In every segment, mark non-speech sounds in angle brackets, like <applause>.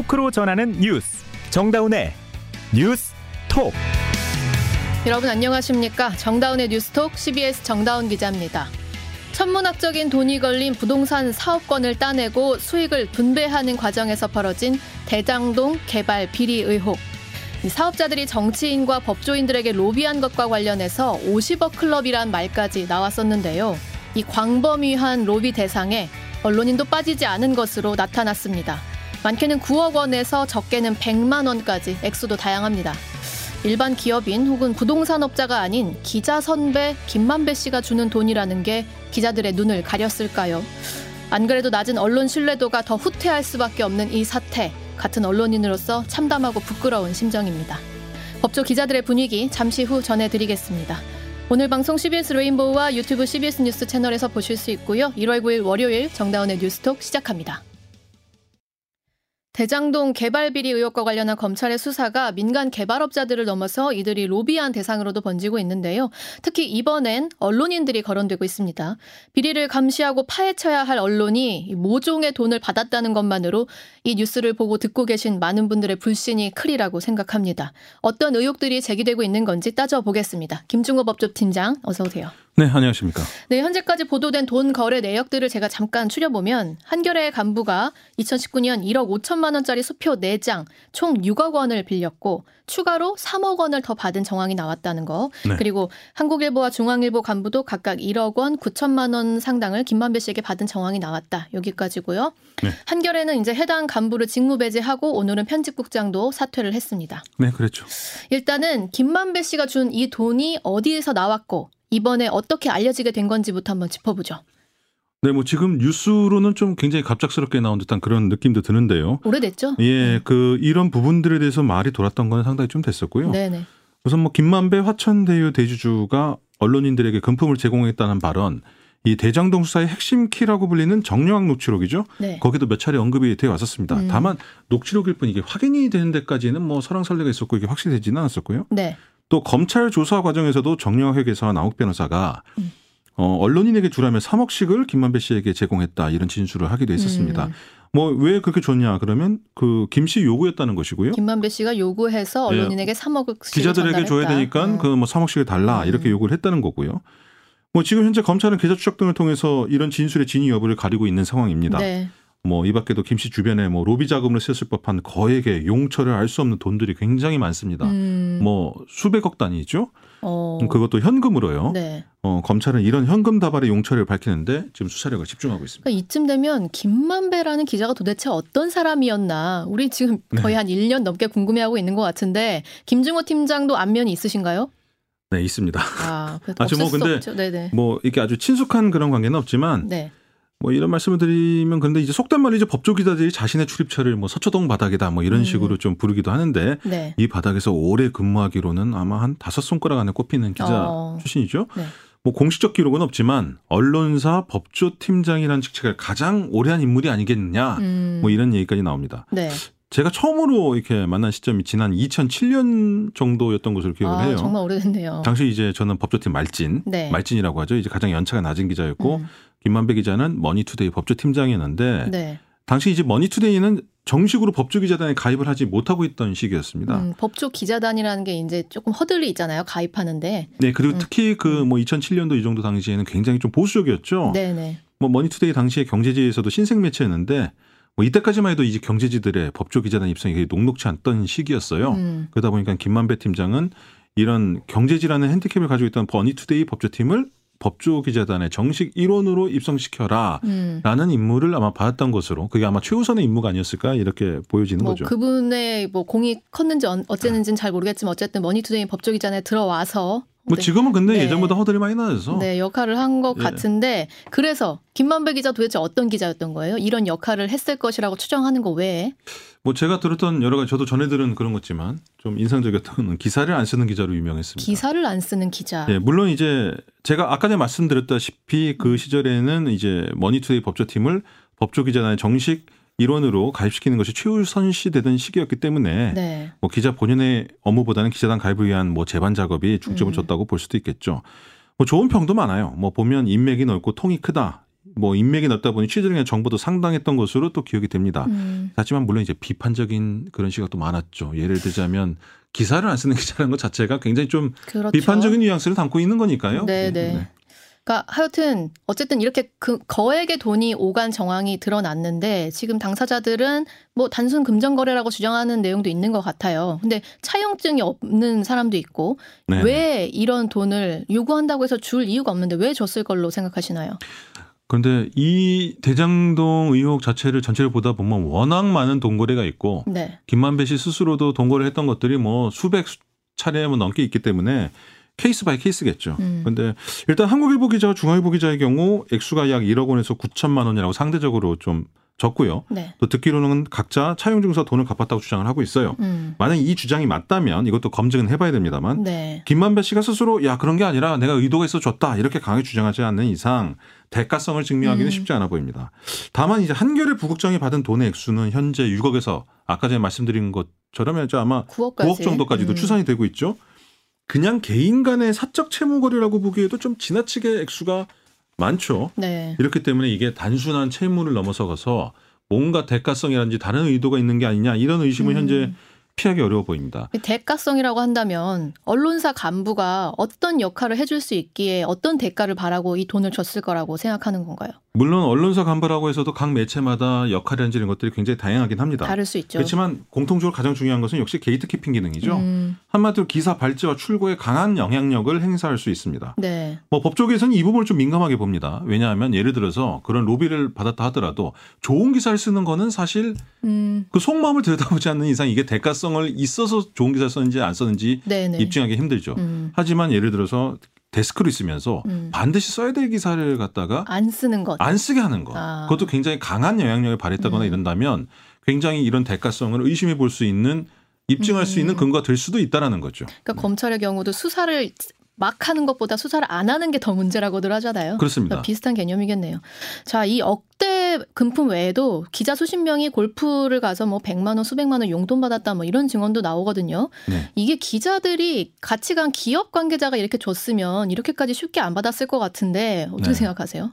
토크로 전하는 뉴스 정다운의 뉴스 톡 여러분 안녕하십니까 정다운의 뉴스톡 CBS 정다운 기자입니다. 천문학적인 돈이 걸린 부동산 사업권을 따내고 수익을 분배하는 과정에서 벌어진 대장동 개발 비리 의혹. 사업자들이 정치인과 법조인들에게 로비한 것과 관련해서 50억 클럽이란 말까지 나왔었는데요. 이 광범위한 로비 대상에 언론인도 빠지지 않은 것으로 나타났습니다. 많게는 9억 원에서 적게는 100만 원까지 액수도 다양합니다. 일반 기업인 혹은 부동산업자가 아닌 기자 선배 김만배 씨가 주는 돈이라는 게 기자들의 눈을 가렸을까요? 안 그래도 낮은 언론 신뢰도가 더 후퇴할 수밖에 없는 이 사태. 같은 언론인으로서 참담하고 부끄러운 심정입니다. 법조 기자들의 분위기 잠시 후 전해드리겠습니다. 오늘 방송 CBS 레인보우와 유튜브 CBS 뉴스 채널에서 보실 수 있고요. 1월 9일 월요일 정다운의 뉴스톡 시작합니다. 대장동 개발 비리 의혹과 관련한 검찰의 수사가 민간 개발업자들을 넘어서 이들이 로비한 대상으로도 번지고 있는데요. 특히 이번엔 언론인들이 거론되고 있습니다. 비리를 감시하고 파헤쳐야 할 언론이 모종의 돈을 받았다는 것만으로 이 뉴스를 보고 듣고 계신 많은 분들의 불신이 크리라고 생각합니다. 어떤 의혹들이 제기되고 있는 건지 따져보겠습니다. 김중호 법조팀장 어서 오세요. 네, 안녕하십니까. 네, 현재까지 보도된 돈 거래 내역들을 제가 잠깐 추려보면 한겨레 간부가 2019년 1억 5천만 원짜리 수표 4장 총 6억 원을 빌렸고 추가로 3억 원을 더 받은 정황이 나왔다는 거. 네. 그리고 한국일보와 중앙일보 간부도 각각 1억 원 9천만 원 상당을 김만배 씨에게 받은 정황이 나왔다. 여기까지고요. 네. 한겨레는 이제 해당 간부를 직무 배제하고 오늘은 편집국장도 사퇴를 했습니다. 네, 그렇죠. 일단은 김만배 씨가 준 이 돈이 어디에서 나왔고 이번에 어떻게 알려지게 된 건지부터 한번 짚어보죠. 네, 뭐 지금 뉴스로는 좀 굉장히 갑작스럽게 나온 듯한 그런 느낌도 드는데요. 오래됐죠? 예, 네. 그 이런 부분들에 대해서 말이 돌았던 건 상당히 좀 됐었고요. 네네. 우선 뭐 김만배 화천대유 대주주가 언론인들에게 금품을 제공했다는 발언, 이 대장동 수사의 핵심 키라고 불리는 정영학 녹취록이죠. 네. 거기도 몇 차례 언급이 되어 왔었습니다. 음. 다만 녹취록일 뿐 이게 확인이 되는 데까지는 뭐 설랑설레가 있었고 이게 확실되지는 않았었고요. 네. 또 검찰 조사 과정에서도 정영학 회계사와 나욱 변호사가 음. 어, 언론인에게 주라면 3억씩을 김만배 씨에게 제공했다 이런 진술을 하기도 했었습니다. 음. 뭐왜 그렇게 줬냐 그러면 그 김 씨 요구였다는 것이고요. 김만배 씨가 요구해서 예. 언론인에게 네. 3억을 기자들에게 줘야 되니까 음. 그뭐 3억씩을 달라 음. 이렇게 요구를 했다는 거고요. 뭐 지금 현재 검찰은 계좌 추적 등을 통해서 이런 진술의 진위 여부를 가리고 있는 상황입니다. 네. 뭐 이 밖에도 김 씨 주변에 뭐 로비 자금으로 쓰였을 법한 거액의 용처를 알 수 없는 돈들이 굉장히 많습니다. 음. 뭐 수백억 단위죠. 어. 그것도 현금으로요. 네. 어, 검찰은 이런 현금 다발의 용처를 밝히는데 지금 수사력을 집중하고 있습니다. 그러니까 이쯤 되면 김만배라는 기자가 도대체 어떤 사람이었나 우리 지금 거의 네. 한 1년 넘게 궁금해하고 있는 것 같은데 김중호 팀장도 안면이 있으신가요? 네, 있습니다. 아, <laughs> 아주 뭐 근데 뭐 이렇게 아주 친숙한 그런 관계는 없지만 네. 뭐 이런 말씀을 드리면 근데 이제 속된 말로 이제 법조 기자들이 자신의 출입처를 뭐 서초동 바닥이다 뭐 이런 음. 식으로 좀 부르기도 하는데 네. 이 바닥에서 오래 근무하기로는 아마 한 다섯 손가락 안에 꼽히는 기자 어. 출신이죠. 네. 뭐 공식적 기록은 없지만 언론사 법조팀장이라는 직책을 가장 오래 한 인물이 아니겠느냐 음. 뭐 이런 얘기까지 나옵니다. 네. 제가 처음으로 이렇게 만난 시점이 지난 2007년 정도였던 것으로 기억을 아, 해요. 정말 오래됐네요. 당시 이제 저는 법조팀 말진, 네. 말진이라고 하죠. 이제 가장 연차가 낮은 기자였고 음. 김만배 기자는 머니투데이 법조팀장이었는데 네. 당시 이제 머니투데이는 정식으로 법조기자단에 가입을 하지 못하고 있던 시기였습니다. 음, 법조기자단이라는 게 이제 조금 허들이 있잖아요. 가입하는데. 네, 그리고 음. 특히 그 뭐 2007년도 이 정도 당시에는 굉장히 좀 보수적이었죠. 네네. 뭐 머니투데이 당시에 경제지에서도 신생 매체였는데 뭐 이때까지만 해도 이제 경제지들의 법조 기자단 입성이 녹록치 않던 시기였어요. 음. 그러다 보니까 김만배 팀장은 이런 경제지라는 핸디캡을 가지고 있던 머니투데이 법조팀을 법조 기자단의 정식 일원으로 입성시켜라 음. 라는 임무를 아마 받았던 것으로 그게 아마 최우선의 임무가 아니었을까 이렇게 보여지는 뭐 거죠. 그분의 뭐 공이 컸는지 어쨌는지는 잘 모르겠지만 어쨌든 머니투데이 법조 기자단에 들어와서 뭐 네. 지금은 근데 네. 예전보다 허들이 많이 낮아서 네 역할을 한것 예. 같은데 그래서 김만배 기자 도대체 어떤 기자였던 거예요? 이런 역할을 했을 것이라고 추정하는 거 외에 뭐 제가 들었던 여러 가지 저도 전해 들은 그런 것지만 좀 인상적이었던 기사를 안 쓰는 기자로 유명했습니다. 기사를 안 쓰는 기자. 네, 물론 이제 제가 아까 전에 말씀드렸다시피 그 시절에는 이제 머니투데이 법조팀을 법조 기자단의 정식 일원으로 가입시키는 것이 최우선시 되던 시기였기 때문에 네. 뭐 기자 본연의 업무보다는 기자단 가입을 위한 뭐 제반 작업이 중점을 음. 줬다고 볼 수도 있겠죠. 뭐 좋은 평도 많아요. 뭐 보면 인맥이 넓고 통이 크다. 뭐 인맥이 넓다 보니 취재등의 정보도 상당했던 것으로 또 기억이 됩니다. 음. 하지만 물론 이제 비판적인 그런 시각도 많았죠. 예를 들자면 기사를 안 쓰는 <laughs> 기자라는 것 자체가 굉장히 좀 그렇죠. 비판적인 뉘앙스를 담고 있는 거니까요. 네, 네. 네. 그러니까 하여튼 어쨌든 이렇게 그 거액의 돈이 오간 정황이 드러났는데 지금 당사자들은 뭐 단순 금전 거래라고 주장하는 내용도 있는 것 같아요. 근데 차용증이 없는 사람도 있고 네. 왜 이런 돈을 요구한다고 해서 줄 이유가 없는데 왜 줬을 걸로 생각하시나요? 그런데 이 대장동 의혹 자체를 전체를 보다 보면 워낙 많은 돈거래가 있고 네. 김만배 씨 스스로도 돈거래 했던 것들이 뭐 수백 차례 뭐 넘게 있기 때문에 case by case겠죠. 음. 근데 일단 한국일보 기자와 중앙일보 기자의 경우 액수가 약 1억 원에서 9천만 원이라고 상대적으로 좀 적고요. 네. 또 듣기로는 각자 차용 증서 돈을 갚았다고 주장을 하고 있어요. 음. 만약 이 주장이 맞다면 이것도 검증은 해봐야 됩니다만 네. 김만배 씨가 스스로 야 그런 게 아니라 내가 의도가 있어 줬다 이렇게 강하게 주장하지 않는 이상 대가성을 증명하기는 음. 쉽지 않아 보입니다. 다만 이제 한겨레 부국장이 받은 돈의 액수는 현재 6억에서 아까 전에 말씀드린 것처럼 아마 9억까지. 9억 정도까지도 음. 추산이 되고 있죠. 그냥 개인 간의 사적 채무 거래라고 보기에도 좀 지나치게 액수가 많죠. 네. 이렇기 때문에 이게 단순한 채무를 넘어서가서 뭔가 대가성이라든지 다른 의도가 있는 게 아니냐 이런 의심은 음. 현재 피하기 어려워 보입니다. 대가성이라고 한다면 언론사 간부가 어떤 역할을 해줄 수 있기에 어떤 대가를 바라고 이 돈을 줬을 거라고 생각하는 건가요? 물론 언론사 간부라고 해서도 각 매체마다 역할이라는 이런 것들이 굉장히 다양하긴 합니다. 다를 수 있죠. 그렇지만 공통적으로 가장 중요한 것은 역시 gatekeeping 기능이죠. 음. 한마디로 기사 발제와 출고에 강한 영향력을 행사할 수 있습니다. 네. 뭐 법조계에서는 이 부분을 좀 민감하게 봅니다. 왜냐하면 예를 들어서 그런 로비를 받았다 하더라도 좋은 기사를 쓰는 거는 사실 음. 그 속마음을 들여다보지 않는 이상 이게 대가성을 있어서 좋은 기사를 썼는지 안 썼는지 네네. 입증하기 힘들죠. 음. 하지만 예를 들어서 데스크로 있으면서 음. 반드시 써야 될 기사를 갖다가 안 쓰는 것, 안 쓰게 하는 것, 아. 그것도 굉장히 강한 영향력을 발휘했다거나 음. 이런다면 굉장히 이런 대가성을 의심해 볼 수 있는 입증할 음. 수 있는 음. 근거가 될 수도 있다라는 거죠. 그러니까 네. 검찰의 경우도 수사를 막 하는 것보다 수사를 안 하는 게 더 문제라고들 하잖아요. 그렇습니다. 그러니까 비슷한 개념이겠네요. 자, 이 억대 금품 외에도 기자 수십 명이 골프를 가서 뭐 100만 원, 수백만 원 용돈 받았다 뭐 이런 증언도 나오거든요. 네. 이게 기자들이 같이 간 기업 관계자가 이렇게 줬으면 이렇게까지 쉽게 안 받았을 것 같은데 어떻게 네. 생각하세요?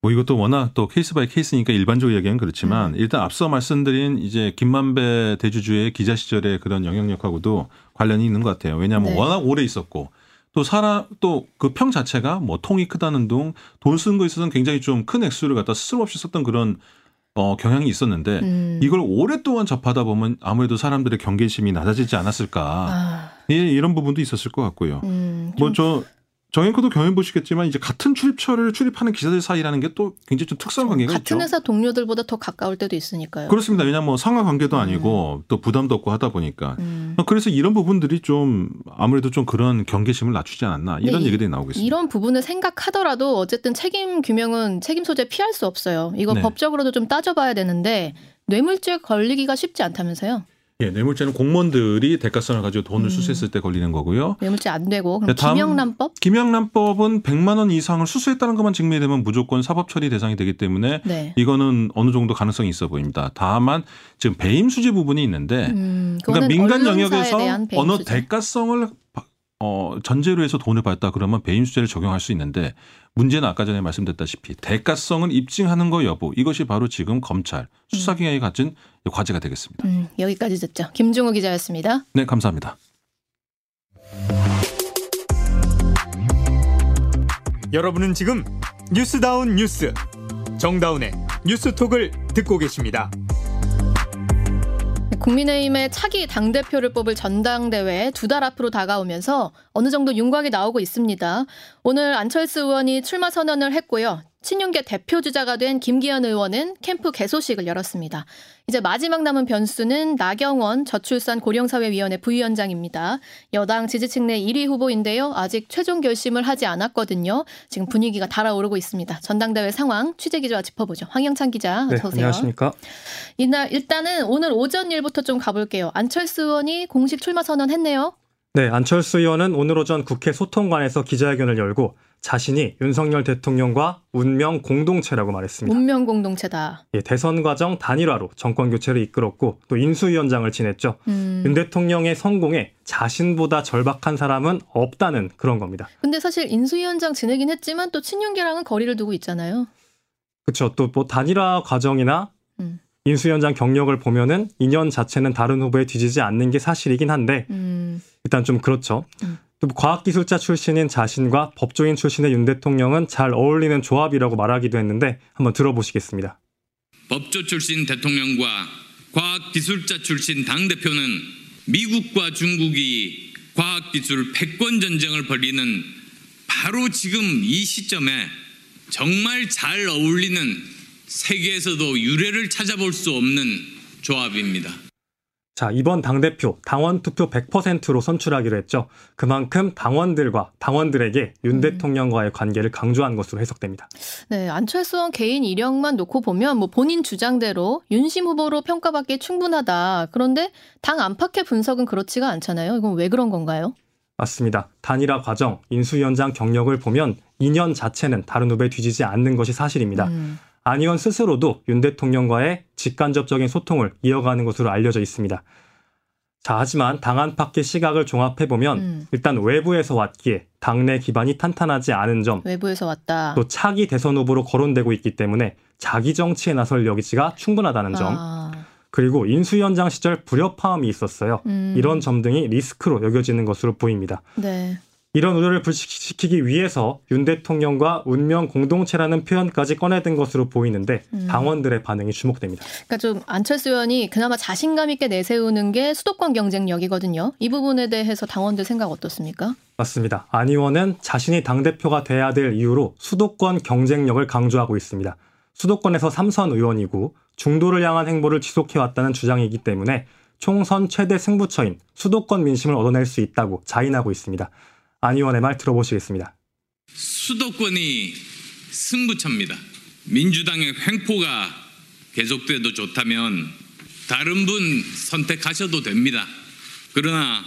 뭐 이것도 워낙 또 case by case니까 일반적으로 얘기하는 그렇지만 음. 일단 앞서 말씀드린 이제 김만배 대주주의 기자 시절의 그런 영향력하고도 관련이 있는 것 같아요. 왜냐하면 네. 워낙 오래 있었고 또 사람 또 그 평 자체가 뭐 통이 크다는 둥 돈 쓰는 거에 있어서는 굉장히 좀 큰 액수를 갖다 스스럼 없이 썼던 그런 어, 경향이 있었는데 음. 이걸 오랫동안 접하다 보면 아무래도 사람들의 경계심이 낮아지지 않았을까 아. 예, 이런 부분도 있었을 것 같고요. 음, 뭐저 정앵커도 경험 보시겠지만 이제 같은 출입처를 출입하는 기자들 사이라는 게 또 굉장히 좀 특수한 관계가 같은 있죠. 같은 회사 동료들보다 더 가까울 때도 있으니까요. 그렇습니다. 왜냐하면 뭐 상하 관계도 음. 아니고 음. 또 부담도 없고 하다 보니까 음. 그래서 이런 부분들이 좀 아무래도 좀 그런 경계심을 낮추지 않았나 이런 네, 얘기들이 나오고 있습니다. 이런 부분을 생각하더라도 어쨌든 책임 규명은 책임 소재 피할 수 없어요. 이거 네. 법적으로도 좀 따져봐야 되는데 뇌물죄 걸리기가 쉽지 않다면서요? 예, 뇌물죄는 공무원들이 대가성을 가지고 돈을 음. 수수했을 때 걸리는 거고요. 뇌물죄 안 되고 그럼 김영란법? 김영란법은 100만 원 이상을 수수했다는 것만 증명이 되면 무조건 사법 처리 대상이 되기 때문에 네. 이거는 어느 정도 가능성이 있어 보입니다. 다만 지금 배임 수재 부분이 있는데 음, 그러니까 민간 영역에서 어느 대가성을 어, 전제로 해서 돈을 받았다 그러면 배임수재를 적용할 수 있는데 문제는 아까 전에 말씀드렸다시피 대가성을 입증하는 거 여부 이것이 바로 지금 검찰 수사기관이 가진 과제가 되겠습니다. 음, 여기까지 듣죠. 김종우 기자였습니다. 네, 감사합니다. 여러분은 지금 뉴스다운 뉴스 정다운의 뉴스톡을 듣고 계십니다. 국민의힘의 차기 당대표를 뽑을 전당대회 두달 앞으로 다가오면서 어느 정도 윤곽이 나오고 있습니다. 오늘 안철수 의원이 출마 선언을 했고요. 친윤계 대표 주자가 된 김기현 의원은 캠프 개소식을 열었습니다. 이제 마지막 남은 변수는 나경원 저출산 고령사회위원회 부위원장입니다. 여당 지지층 내 1위 후보인데요. 아직 최종 결심을 하지 않았거든요. 지금 분위기가 달아오르고 있습니다. 전당대회 상황 취재 기자와 짚어보죠. 황영찬 기자 네, 어서 오세요. 안녕하십니까? 이날 일단은 오늘 오전 일부터 좀 가볼게요. 안철수 의원이 공식 출마 선언했네요. 네, 안철수 의원은 오늘 오전 국회 소통관에서 기자회견을 열고 자신이 윤석열 대통령과 운명 공동체라고 말했습니다. 운명 공동체다. 예, 대선 과정 단일화로 정권 교체를 이끌었고 또 인수위원장을 지냈죠. 음. 윤 대통령의 성공에 자신보다 절박한 사람은 없다는 그런 겁니다. 근데 사실 인수위원장 지내긴 했지만 또 친윤계랑은 거리를 두고 있잖아요. 그렇죠. 또 뭐 단일화 과정이나 음. 인수위원장 경력을 보면은 인연 자체는 다른 후보에 뒤지지 않는 게 사실이긴 한데 음. 일단 좀 그렇죠. 음. 또 과학기술자 출신인 자신과 법조인 출신의 윤 대통령은 잘 어울리는 조합이라고 말하기도 했는데 한번 들어보시겠습니다. 법조 출신 대통령과 과학기술자 출신 당 대표는 미국과 중국이 과학기술 패권 전쟁을 벌이는 바로 지금 이 시점에 정말 잘 어울리는 세계에서도 유례를 찾아볼 수 없는 조합입니다. 자, 이번 당대표 당원 투표 100%로 선출하기로 했죠. 그만큼 당원들과 당원들에게 윤 음. 대통령과의 관계를 강조한 것으로 해석됩니다. 네, 안철수 원 개인 이력만 놓고 보면 뭐 본인 주장대로 윤심 후보로 평가받기 충분하다. 그런데 당 안팎의 분석은 그렇지가 않잖아요. 이건 왜 그런 건가요? 맞습니다. 단일화 과정, 인수위원장 경력을 보면 인연 자체는 다른 후보에 뒤지지 않는 것이 사실입니다. 음. 안 의원 스스로도 윤 대통령과의 직간접적인 소통을 이어가는 것으로 알려져 있습니다. 자, 하지만 당 안팎의 시각을 종합해보면 음. 일단 외부에서 왔기에 당내 기반이 탄탄하지 않은 점 외부에서 왔다. 또 차기 대선 후보로 거론되고 있기 때문에 자기 정치에 나설 여지가 충분하다는 점 아. 그리고 인수위원장 시절 불협화음이 있었어요. 음. 이런 점 등이 리스크로 여겨지는 것으로 보입니다. 네. 이런 우려를 불식시키기 위해서 윤 대통령과 운명 공동체라는 표현까지 꺼내든 것으로 보이는데 음. 당원들의 반응이 주목됩니다. 그러니까 좀 안철수 의원이 그나마 자신감 있게 내세우는 게 수도권 경쟁력이거든요. 이 부분에 대해서 당원들 생각 어떻습니까? 맞습니다. 안 의원은 자신이 당대표가 돼야 될 이유로 수도권 경쟁력을 강조하고 있습니다. 수도권에서 삼선 의원이고 중도를 향한 행보를 지속해왔다는 주장이기 때문에 총선 최대 승부처인 수도권 민심을 얻어낼 수 있다고 자인하고 있습니다. 안 의원의 말 들어보시겠습니다. 수도권이 승부처입니다. 민주당의 횡포가 계속돼도 좋다면 다른 분 선택하셔도 됩니다. 그러나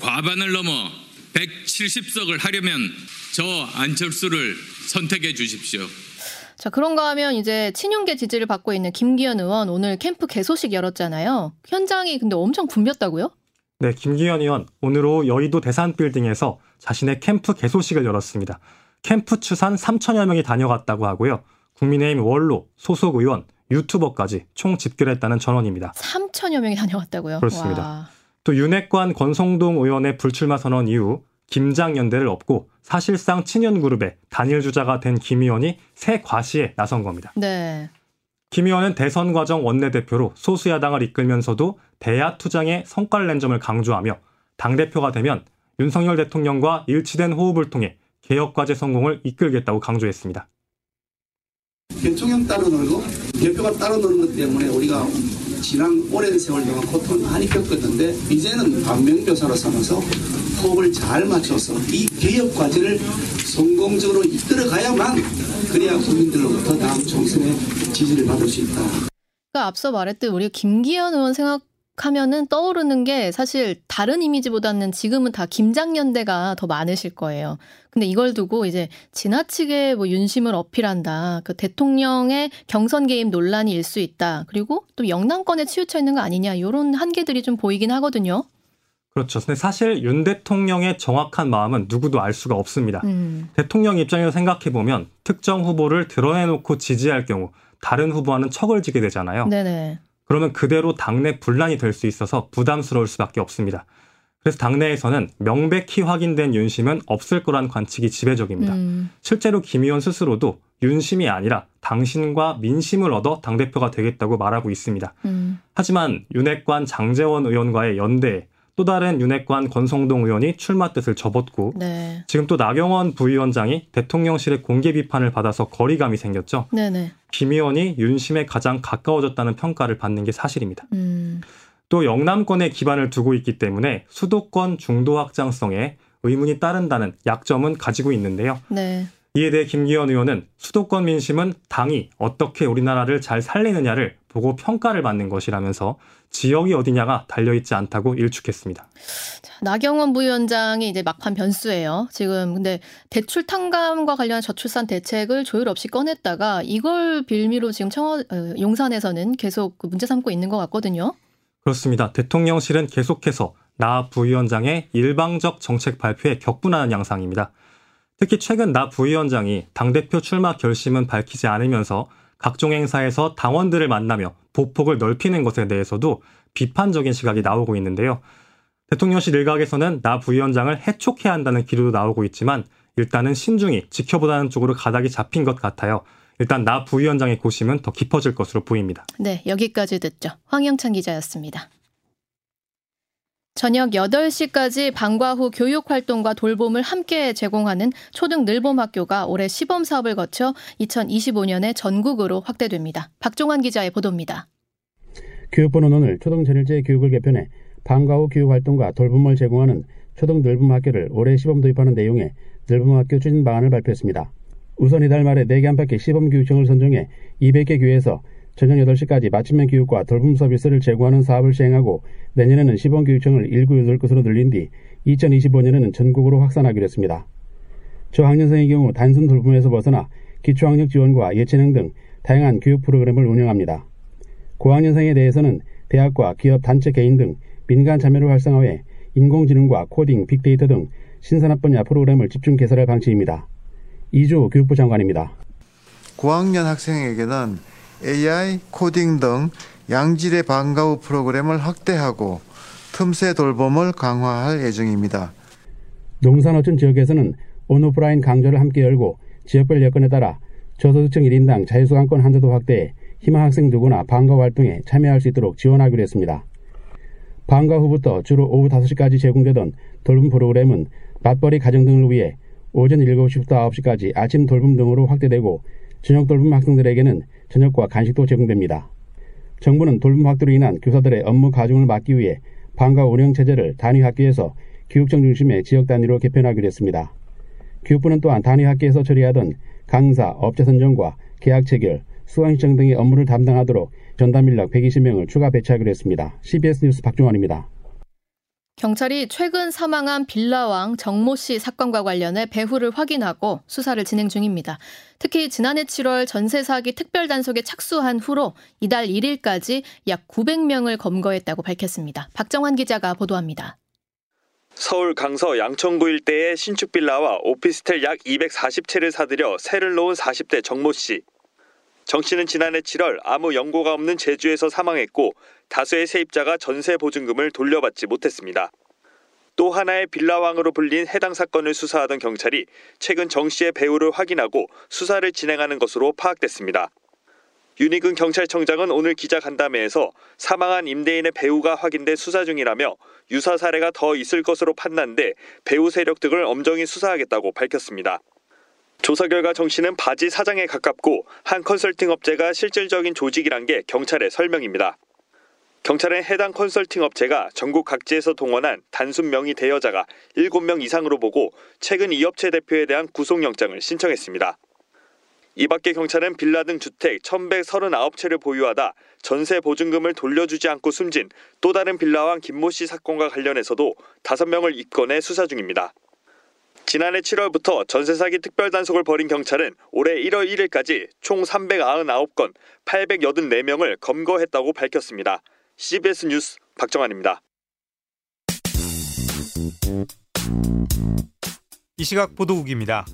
과반을 넘어 170석을 하려면 저 안철수를 선택해 주십시오. 자, 그런가 하면 이제 친윤계 지지를 받고 있는 김기현 의원 오늘 캠프 개소식 열었잖아요. 현장이 근데 엄청 붐볐다고요? 네, 김기현 의원 오늘 오후 여의도 대산빌딩에서 자신의 캠프 개소식을 열었습니다. 캠프 추산 3천여 명이 다녀갔다고 하고요. 국민의힘 원로, 소속 의원, 유튜버까지 총 집결했다는 전원입니다. 3천여 명이 다녀갔다고요? 그렇습니다. 와. 또 윤핵관 권성동 의원의 불출마 선언 이후 김장연대를 업고 사실상 친윤 그룹의 단일 주자가 된 김 의원이 새 과시에 나선 겁니다. 네. 김 의원은 대선 과정 원내대표로 소수야당을 이끌면서도 대야 투쟁의 성과를 낸 점을 강조하며 당대표가 되면 윤석열 대통령과 일치된 호흡을 통해 개혁과제 성공을 이끌겠다고 강조했습니다. 대통령 따로 놀고 대표가 따로 노는 것 때문에 우리가 지난 오랜 세월 동안 고통을 많이 겪었는데 이제는 반면교사로 삼아서 호흡을 잘 맞춰서 이 개혁 과제를 성공적으로 이끌어가야만 그래야 국민들로부터 다음 총선에 지지를 받을 수 있다. 그러니까 앞서 말했듯 우리 김기현 의원 생각 하면은 떠오르는 게 사실 다른 이미지보다는 지금은 다 김장연대가 더 많으실 거예요. 근데 이걸 두고 이제 지나치게 뭐 윤심을 어필한다. 그 대통령의 경선 개입 논란이 일 수 있다. 그리고 또 영남권에 치우쳐 있는 거 아니냐. 이런 한계들이 좀 보이긴 하거든요. 그렇죠. 근데 사실 윤 대통령의 정확한 마음은 누구도 알 수가 없습니다. 음. 대통령 입장에서 생각해 보면 특정 후보를 드러내놓고 지지할 경우 다른 후보와는 척을 지게 되잖아요. 네네. 그러면 그대로 당내 분란이 될 수 있어서 부담스러울 수밖에 없습니다. 그래서 당내에서는 명백히 확인된 윤심은 없을 거란 관측이 지배적입니다. 음. 실제로 김 의원 스스로도 윤심이 아니라 당신과 민심을 얻어 당대표가 되겠다고 말하고 있습니다. 음. 하지만 윤핵관 장재원 의원과의 연대에 또 다른 윤핵관 권성동 의원이 출마 뜻을 접었고 네. 지금 또 나경원 부위원장이 대통령실의 공개 비판을 받아서 거리감이 생겼죠. 네네. 김 의원이 윤심에 가장 가까워졌다는 평가를 받는 게 사실입니다. 음. 또 영남권에 기반을 두고 있기 때문에 수도권 중도 확장성에 의문이 따른다는 약점은 가지고 있는데요. 네. 이에 대해 김기현 의원은 수도권 민심은 당이 어떻게 우리나라를 잘 살리느냐를 보고 평가를 받는 것이라면서 지역이 어디냐가 달려있지 않다고 일축했습니다. 나경원 부위원장이 이제 막판 변수예요. 지금 근데 대출 탕감과 관련한 저출산 대책을 조율 없이 꺼냈다가 이걸 빌미로 지금 청와 어, 용산에서는 계속 그 문제 삼고 있는 것 같거든요. 그렇습니다. 대통령실은 계속해서 나 부위원장의 일방적 정책 발표에 격분하는 양상입니다. 특히 최근 나 부위원장이 당대표 출마 결심은 밝히지 않으면서 각종 행사에서 당원들을 만나며 보폭을 넓히는 것에 대해서도 비판적인 시각이 나오고 있는데요. 대통령실 일각에서는 나 부위원장을 해촉해야 한다는 기류도 나오고 있지만 일단은 신중히 지켜보다는 쪽으로 가닥이 잡힌 것 같아요. 일단 나 부위원장의 고심은 더 깊어질 것으로 보입니다. 네, 여기까지 듣죠. 황영찬 기자였습니다. 저녁 8시까지 방과 후 교육 활동과 돌봄을 함께 제공하는 초등 늘봄 학교가 올해 시범 사업을 거쳐 2025년에 전국으로 확대됩니다. 박종환 기자의 보도입니다. 교육부는 오늘 초등 전일제 교육을 개편해 방과 후 교육 활동과 돌봄을 제공하는 초등 늘봄 학교를 올해 시범 도입하는 내용의 늘봄 학교 추진 방안을 발표했습니다. 우선 이달 말에 4개 안팎의 시범 교육청을 선정해 200개 교회에서 저녁 8시까지 맞춤형 교육과 돌봄 서비스를 제공하는 사업을 시행하고 내년에는 시범 교육청을 1 9 8 곳으로 늘린 뒤 2025년에는 전국으로 확산하기로 했습니다. 저학년생의 경우 단순 돌봄에서 벗어나 기초학력 지원과 예체능 등 다양한 교육 프로그램을 운영합니다. 고학년생에 대해서는 대학과 기업, 단체, 개인 등 민간 참여를 활성화해 인공지능과 코딩, 빅데이터 등 신산업 분야 프로그램을 집중 개설할 방침입니다. 이주 교육부 장관입니다. 고학년 학생에게는 AI, 코딩 등 양질의 방과 후 프로그램을 확대하고 틈새 돌봄을 강화할 예정입니다. 농산어촌 지역에서는 온오프라인 강좌를 함께 열고 지역별 여건에 따라 저소득층 1인당 자유수강권 한도도 확대해 희망 학생 누구나 방과 활동에 참여할 수 있도록 지원하기로 했습니다. 방과 후부터 주로 오후 5시까지 제공되던 돌봄 프로그램은 맞벌이 가정 등을 위해 오전 7시부터 9시까지 아침 돌봄 등으로 확대되고 저녁 돌봄 학생들에게는 저녁과 간식도 제공됩니다. 정부는 돌봄 확대로 인한 교사들의 업무 가중을 막기 위해 방과 운영 체제를 단위 학교에서 교육청 중심의 지역 단위로 개편하기로 했습니다. 교육부는 또한 단위 학교에서 처리하던 강사, 업체 선정과 계약 체결, 수강 신청 등의 업무를 담당하도록 전담 인력 120명을 추가 배치하기로 했습니다. CBS 뉴스 박종원입니다. 경찰이 최근 사망한 빌라왕 정모 씨 사건과 관련해 배후를 확인하고 수사를 진행 중입니다. 특히 지난해 7월 전세 사기 특별 단속에 착수한 후로 이달 1일까지 약 900명을 검거했다고 밝혔습니다. 박정환 기자가 보도합니다. 서울 강서 양천구 일대의 신축 빌라와 오피스텔 약 240채를 사들여 세를 놓은 40대 정모 씨. 정 씨는 지난해 7월 아무 연고가 없는 제주에서 사망했고 다수의 세입자가 전세 보증금을 돌려받지 못했습니다. 또 하나의 빌라왕으로 불린 해당 사건을 수사하던 경찰이 최근 정 씨의 배우를 확인하고 수사를 진행하는 것으로 파악됐습니다. 윤희근 경찰청장은 오늘 기자 간담회에서 사망한 임대인의 배우가 확인돼 수사 중이라며 유사 사례가 더 있을 것으로 판단돼 배우 세력 등을 엄정히 수사하겠다고 밝혔습니다. 조사 결과 정 씨는 바지 사장에 가깝고 한 컨설팅 업체가 실질적인 조직이란 게 경찰의 설명입니다. 경찰은 해당 컨설팅 업체가 전국 각지에서 동원한 단순 명의 대여자가 7명 이상으로 보고 최근 이 업체 대표에 대한 구속영장을 신청했습니다. 이 밖에 경찰은 빌라 등 주택 1139채를 보유하다 전세 보증금을 돌려주지 않고 숨진 또 다른 빌라왕 김모 씨 사건과 관련해서도 5명을 입건해 수사 중입니다. 지난해 7월부터 전세 사기 특별 단속을 벌인 경찰은 올해 1월 1일까지 총 399건 884명을 검거했다고 밝혔습니다. CBS 뉴스 박정환입니다. 이 시각 보도국입니다.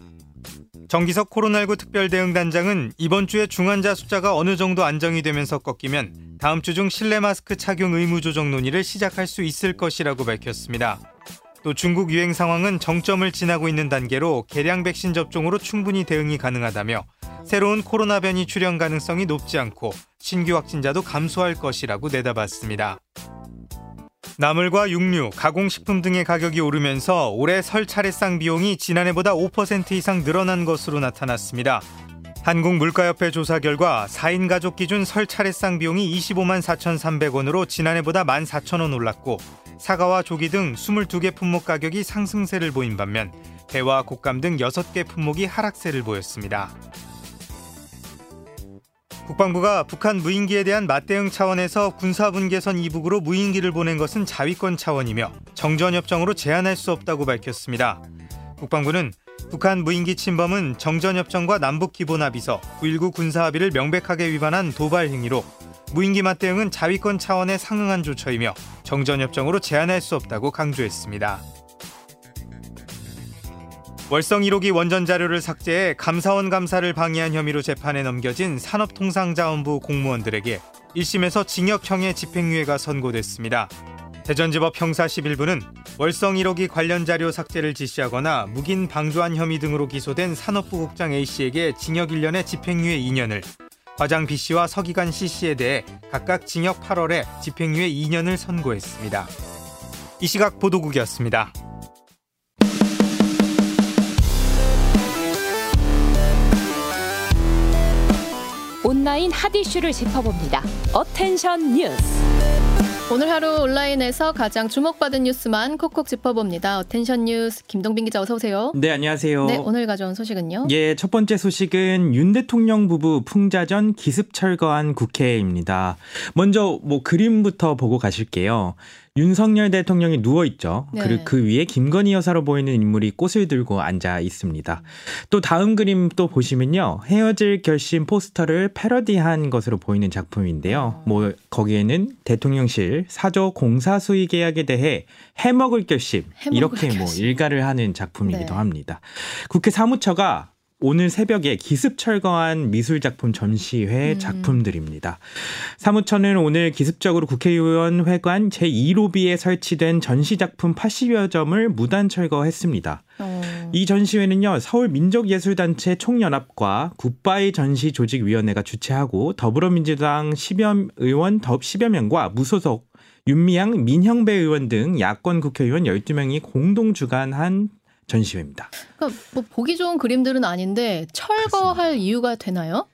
정기석 코로나19 특별대응단장은 이번 주에 중환자 숫자가 어느 정도 안정이 되면서 꺾이면 다음 주 중 실내 마스크 착용 의무 조정 논의를 시작할 수 있을 것이라고 밝혔습니다. 또 중국 유행 상황은 정점을 지나고 있는 단계로 개량 백신 접종으로 충분히 대응이 가능하다며 새로운 코로나 변이 출현 가능성이 높지 않고 신규 확진자도 감소할 것이라고 내다봤습니다. 나물과 육류, 가공식품 등의 가격이 오르면서 올해 설 차례상 비용이 지난해보다 5% 이상 늘어난 것으로 나타났습니다. 한국물가협회 조사 결과 4인 가족 기준 설 차례상 비용이 25만 4,300원으로 지난해보다 1 4천원 올랐고 사과와 조기 등 22개 품목 가격이 상승세를 보인 반면 배와 곶감 등 6개 품목이 하락세를 보였습니다. 국방부가 북한 무인기에 대한 맞대응 차원에서 군사분계선 이북으로 무인기를 보낸 것은 자위권 차원이며 정전협정으로 제한할 수 없다고 밝혔습니다. 국방부는 북한 무인기 침범은 정전협정과 남북기본합의서 9.19 군사합의를 명백하게 위반한 도발 행위로 무인기 맞대응은 자위권 차원의 상응한 조처이며 정전협정으로 제한할 수 없다고 강조했습니다. 월성 1호기 원전 자료를 삭제해 감사원 감사를 방해한 혐의로 재판에 넘겨진 산업통상자원부 공무원들에게 1심에서 징역형의 집행유예가 선고됐습니다. 대전지법 형사 11부는 월성 1호기 관련 자료 삭제를 지시하거나 묵인 방조한 혐의 등으로 기소된 산업부 국장 A씨에게 징역 1년에 집행유예 2년을 과장 B씨와 서기관 C씨에 대해 각각 징역 8월에 집행유예 2년을 선고했습니다. 이 시각 보도국이었습니다. 온라인 핫 이슈를 짚어봅니다. 어텐션 뉴스. 오늘 하루 온라인에서 가장 주목받은 뉴스만 콕콕 짚어봅니다. 어텐션 뉴스 김동빈 기자 어서 오세요. 네, 안녕하세요. 네, 오늘 가져온 소식은요? 예, 첫 번째 소식은 윤 대통령 부부 풍자전 기습 철거한 국회입니다. 먼저 뭐 그림부터 보고 가실게요. 윤석열 대통령이 누워 있죠. 네. 그리고 그 위에 김건희 여사로 보이는 인물이 꽃을 들고 앉아 있습니다. 또 다음 그림 또 보시면요. 헤어질 결심 포스터를 패러디한 것으로 보이는 작품인데요. 뭐 거기에는 대통령실 사저 공사 수의 계약에 대해 해먹을 결심 해먹을 이렇게 뭐 결심. 뭐 일가를 하는 작품이기도 네. 합니다. 국회 사무처가 오늘 새벽에 기습 철거한 미술 작품 전시회 음. 작품들입니다. 사무처는 오늘 기습적으로 국회의원 회관 제2로비에 설치된 전시 작품 80여 점을 무단 철거했습니다. 어. 이 전시회는요 서울 민족예술단체 총연합과 굿바이 전시조직위원회가 주최하고 더불어민주당 10여 의원 더 10여 명과 무소속 윤미향, 민형배 의원 등 야권 국회의원 12명이 공동 주관한 전시회입니다. 그러니까 뭐 보기 좋은 그림들은 아닌데 철거할 그렇습니다. 이유가 되나요?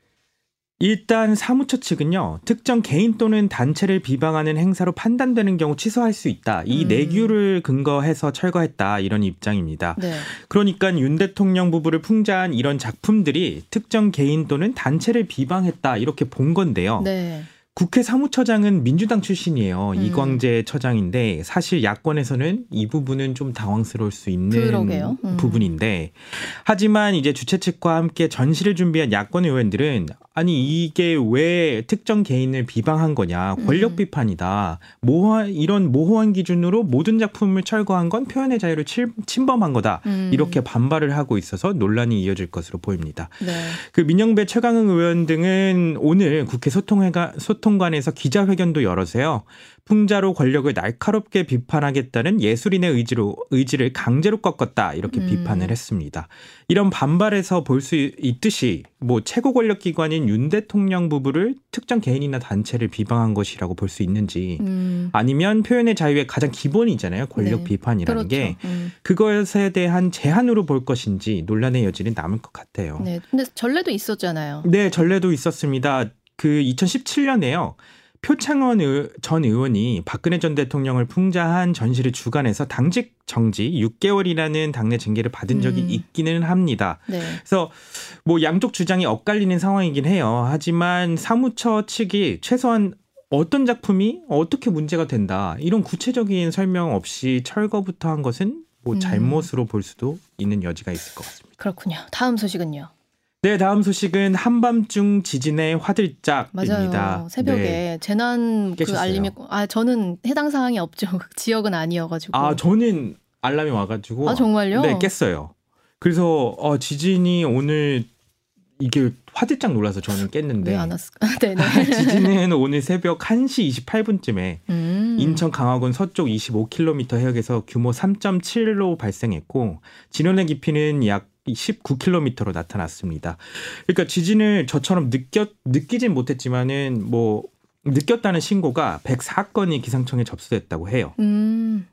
일단 사무처 측은요 특정 개인 또는 단체를 비방하는 행사로 판단되는 경우 취소할 수 있다 이 음. 내규를 근거해서 철거했다 이런 입장입니다. 네. 그러니까 윤 대통령 부부를 풍자한 이런 작품들이 특정 개인 또는 단체를 비방했다 이렇게 본 건데요. 네. 국회 사무처장은 민주당 출신이에요. 음. 이광재 처장인데 사실 야권에서는 이 부분은 좀 당황스러울 수 있는 음. 부분인데 하지만 이제 주최 측과 함께 전시를 준비한 야권 의원들은 아니 이게 왜 특정 개인을 비방한 거냐 권력 음. 비판이다 모호 이런 모호한 기준으로 모든 작품을 철거한 건 표현의 자유를 침범한 거다 음. 이렇게 반발을 하고 있어서 논란이 이어질 것으로 보입니다. 네. 그 민영배 최강흥 의원 등은 오늘 국회 소통회가 소통 관에서 기자회견도 열어서요 풍자로 권력을 날카롭게 비판하겠다는 예술인의 의지로 의지를 강제로 꺾었다 이렇게 음. 비판을 했습니다. 이런 반발에서 볼 수 있듯이 뭐 최고 권력 기관인 윤 대통령 부부를 특정 개인이나 단체를 비방한 것이라고 볼 수 있는지 음. 아니면 표현의 자유의 가장 기본이잖아요 권력 네. 비판이라는 그렇죠. 게 음. 그것에 대한 제한으로 볼 것인지 논란의 여지는 남을 것 같아요. 네, 근데 전례도 있었잖아요. 네, 전례도 있었습니다. 그 2017년에요. 표창원 전 의원이 박근혜 전 대통령을 풍자한 전시를 주관해서 당직 정지 6개월이라는 당내 징계를 받은 적이 음. 있기는 합니다. 네. 그래서 뭐 양쪽 주장이 엇갈리는 상황이긴 해요. 하지만 사무처 측이 최소한 어떤 작품이 어떻게 문제가 된다 이런 구체적인 설명 없이 철거부터 한 것은 뭐 음. 잘못으로 음. 볼 수도 있는 여지가 있을 것 같습니다. 그렇군요. 다음 소식은요. 네, 다음 소식은 한밤중 지진의 화들짝입니다. 맞아요. 새벽에 네. 재난 그 깨셨어요. 그 알림이 아 저는 해당 사항이 없죠. <laughs> 지역은 아니어 가지고. 아 저는 알람이 와 가지고. 아 정말요? 네, 깼어요. 그래서 어, 지진이 오늘 이게 화들짝 놀라서 저는 깼는데. 왜 안 왔을까? 네네. <laughs> <laughs> 지진은 오늘 새벽 1시 28분쯤에 음. 인천 강화군 서쪽 25km 해역에서 규모 3.7로 발생했고 진원의 깊이는 약 19km로 나타났습니다. 그러니까 지진을 저처럼 느꼈 느끼진 못했지만은 뭐 느꼈다는 신고가 104건이 기상청에 접수됐다고 해요. 음.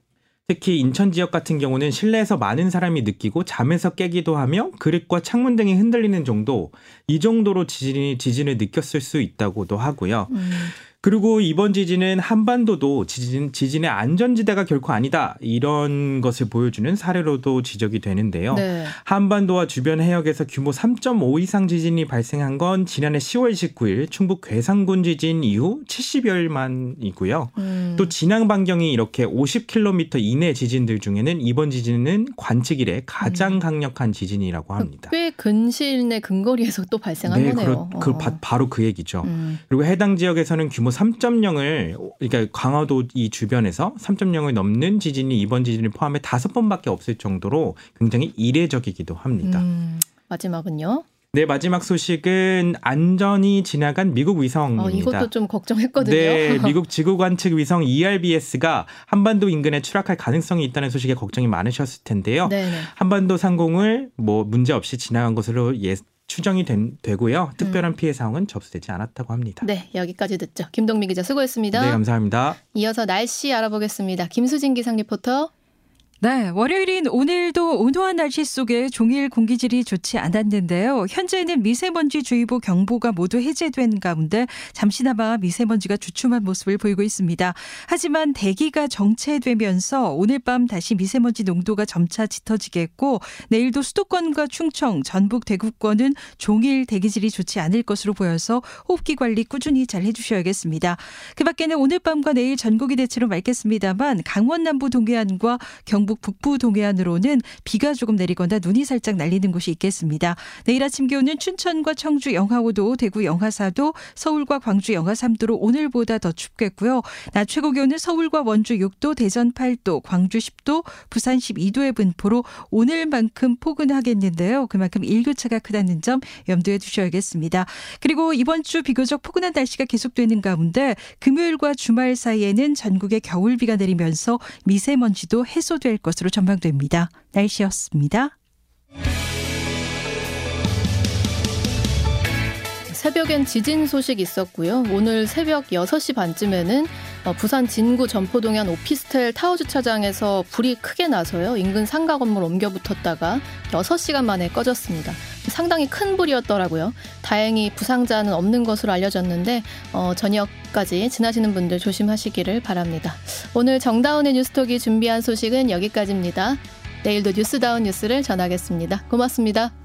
특히 인천 지역 같은 경우는 실내에서 많은 사람이 느끼고 잠에서 깨기도 하며 그릇과 창문 등이 흔들리는 정도 이 정도로 지진이 지진을 느꼈을 수 있다고도 하고요. 음. 그리고 이번 지진은 한반도도 지진, 지진의 안전지대가 결코 아니다. 이런 것을 보여주는 사례로도 지적이 되는데요. 네. 한반도와 주변 해역에서 규모 3.5 이상 지진이 발생한 건 지난해 10월 19일 충북 괴산군 지진 이후 70여일 만이고요. 음. 또 진앙 반경이 이렇게 50km 이내 지진들 중에는 이번 지진은 관측 이래 가장 음. 강력한 지진이라고 합니다. 꽤 근시일 내 근거리에서 또 발생한 네, 거네요. 그러, 그, 어. 바로 그 얘기죠. 음. 그리고 해당 지역에서는 규모 3.0을 그러니까 강화도 이 주변에서 3.0을 넘는 지진이 이번 지진을 포함해 다섯 번밖에 없을 정도로 굉장히 이례적이기도 합니다. 음, 마지막은요? 네, 마지막 소식은 안전히 지나간 미국 위성입니다. 어, 이것도 좀 걱정했거든요. 네, <laughs> 미국 지구 관측 위성 ERBS가 한반도 인근에 추락할 가능성이 있다는 소식에 걱정이 많으셨을 텐데요. 네네. 한반도 상공을 뭐 문제 없이 지나간 것으로 예, 추정이 된, 되고요. 특별한 음. 피해 상황은 접수되지 않았다고 합니다. 네, 여기까지 듣죠. 김동미 기자 수고했습니다. 네, 감사합니다. 이어서 날씨 알아보겠습니다. 김수진 기상 리포터. 네, 월요일인 오늘도 온화한 날씨 속에 종일 공기질이 좋지 않았는데요. 현재는 미세먼지 주의보 경보가 모두 해제된 가운데 잠시나마 미세먼지가 주춤한 모습을 보이고 있습니다. 하지만 대기가 정체되면서 오늘 밤 다시 미세먼지 농도가 점차 짙어지겠고 내일도 수도권과 충청, 전북, 대구권은 종일 대기질이 좋지 않을 것으로 보여서 호흡기 관리 꾸준히 잘 해주셔야겠습니다. 그 밖에는 오늘 밤과 내일 전국이 대체로 맑겠습니다만 강원 남부 동해안과 경북 경북 북부 동해안으로는 비가 조금 내리거나 눈이 살짝 날리는 곳이 있겠습니다. 내일 아침 기온은 춘천과 청주 영하 5도, 대구 영하 4도, 서울과 광주 영하 3도로 오늘보다 더 춥겠고요. 낮 최고 기온은 서울과 원주 6도, 대전 8도, 광주 10도, 부산 12도의 분포로 오늘만큼 포근하겠는데요. 그만큼 일교차가 크다는 점 염두에 두셔야겠습니다. 그리고 이번 주 비교적 포근한 날씨가 계속되는 가운데 금요일과 주말 사이에는 전국에 겨울비가 내리면서 미세먼지도 해소될 것으로 전망됩니다. 날씨였습니다. 새벽엔 지진 소식 있었고요. 오늘 새벽 6시 반쯤에는 어, 부산 진구 전포동 한 오피스텔 타워 주차장에서 불이 크게 나서요. 인근 상가 건물 옮겨 붙었다가 6시간 만에 꺼졌습니다. 상당히 큰 불이었더라고요. 다행히 부상자는 없는 것으로 알려졌는데 어, 저녁까지 지나시는 분들 조심하시기를 바랍니다. 오늘 정다운의 뉴스톡이 준비한 소식은 여기까지입니다. 내일도 뉴스다운 뉴스를 전하겠습니다. 고맙습니다.